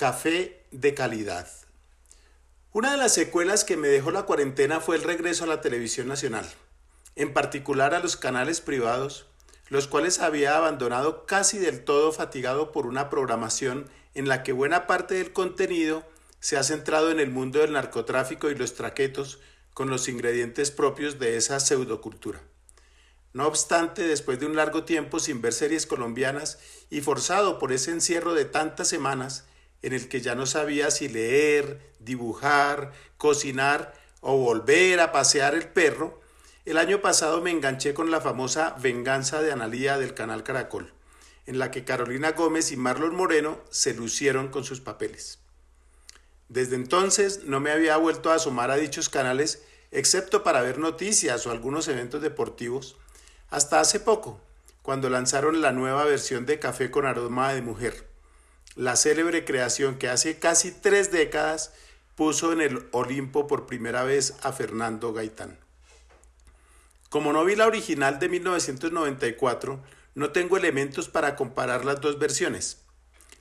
Café de calidad. Una de las secuelas que me dejó la cuarentena fue el regreso a la televisión nacional, en particular a los canales privados, los cuales había abandonado casi del todo fatigado por una programación en la que buena parte del contenido se ha centrado en el mundo del narcotráfico y los traquetos con los ingredientes propios de esa pseudocultura. No obstante, después de un largo tiempo sin ver series colombianas y forzado por ese encierro de tantas semanas en el que ya no sabía si leer, dibujar, cocinar o volver a pasear el perro, el año pasado me enganché con la famosa Venganza de Analía del canal Caracol, en la que Carolina Gómez y Marlon Moreno se lucieron con sus papeles. Desde entonces no me había vuelto a asomar a dichos canales excepto para ver noticias o algunos eventos deportivos, hasta hace poco, cuando lanzaron la nueva versión de Café con aroma de mujer, la célebre creación que hace casi tres décadas puso en el Olimpo por primera vez a Fernando Gaitán. Como no vi la original de 1994, no tengo elementos para comparar las dos versiones.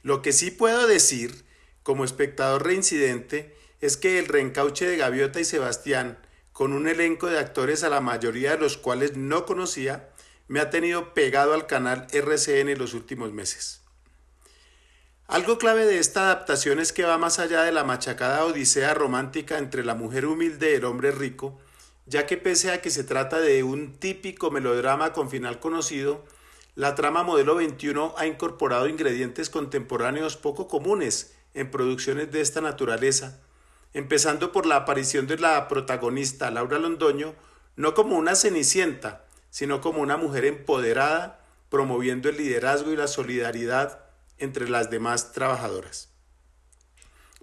Lo que sí puedo decir, como espectador reincidente, es que el reencauche de Gaviota y Sebastián con un elenco de actores a la mayoría de los cuales no conocía, me ha tenido pegado al canal RCN los últimos meses. Algo clave de esta adaptación es que va más allá de la machacada odisea romántica entre la mujer humilde y el hombre rico, ya que pese a que se trata de un típico melodrama con final conocido, la trama modelo 21 ha incorporado ingredientes contemporáneos poco comunes en producciones de esta naturaleza, empezando por la aparición de la protagonista Laura Londoño, no como una cenicienta, sino como una mujer empoderada, promoviendo el liderazgo y la solidaridad entre las demás trabajadoras.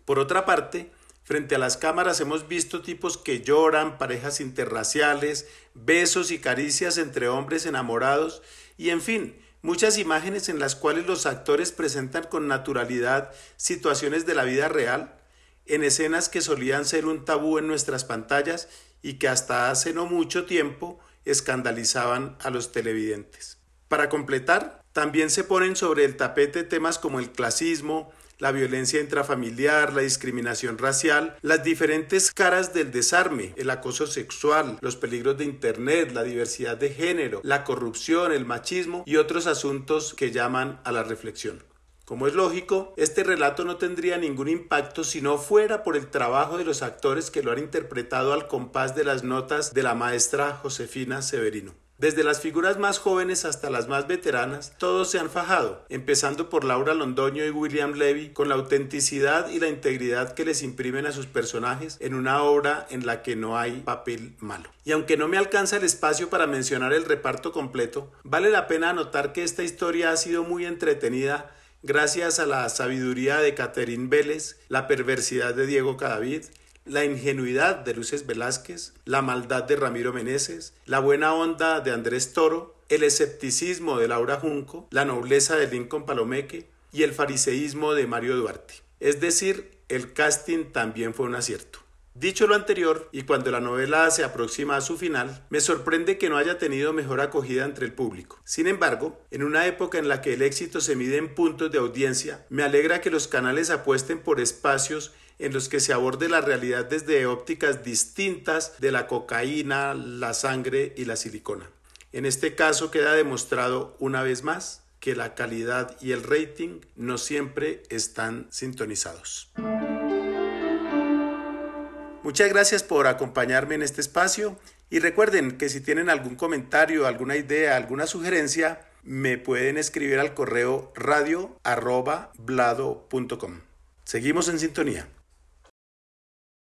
Por otra parte, frente a las cámaras hemos visto tipos que lloran, parejas interraciales, besos y caricias entre hombres enamorados y en fin, muchas imágenes en las cuales los actores presentan con naturalidad situaciones de la vida real en escenas que solían ser un tabú en nuestras pantallas y que hasta hace no mucho tiempo escandalizaban a los televidentes. Para completar, también se ponen sobre el tapete temas como el clasismo, la violencia intrafamiliar, la discriminación racial, las diferentes caras del desarme, el acoso sexual, los peligros de Internet, la diversidad de género, la corrupción, el machismo y otros asuntos que llaman a la reflexión. Como es lógico, este relato no tendría ningún impacto si no fuera por el trabajo de los actores que lo han interpretado al compás de las notas de la maestra Josefina Severino. Desde las figuras más jóvenes hasta las más veteranas, todos se han fajado, empezando por Laura Londoño y William Levy, con la autenticidad y la integridad que les imprimen a sus personajes en una obra en la que no hay papel malo. Y aunque no me alcanza el espacio para mencionar el reparto completo, vale la pena anotar que esta historia ha sido muy entretenida gracias a la sabiduría de Catherine Vélez, la perversidad de Diego Cadavid, la ingenuidad de Luces Velázquez, la maldad de Ramiro Meneses, la buena onda de Andrés Toro, el escepticismo de Laura Junco, la nobleza de Lincoln Palomeque y el fariseísmo de Mario Duarte. Es decir, el casting también fue un acierto. Dicho lo anterior, y cuando la novela se aproxima a su final, me sorprende que no haya tenido mejor acogida entre el público. Sin embargo, en una época en la que el éxito se mide en puntos de audiencia, me alegra que los canales apuesten por espacios en los que se aborde la realidad desde ópticas distintas de la cocaína, la sangre y la silicona. En este caso queda demostrado una vez más que la calidad y el rating no siempre están sintonizados. Muchas gracias por acompañarme en este espacio y recuerden que si tienen algún comentario, alguna idea, alguna sugerencia, me pueden escribir al correo radio Seguimos en sintonía.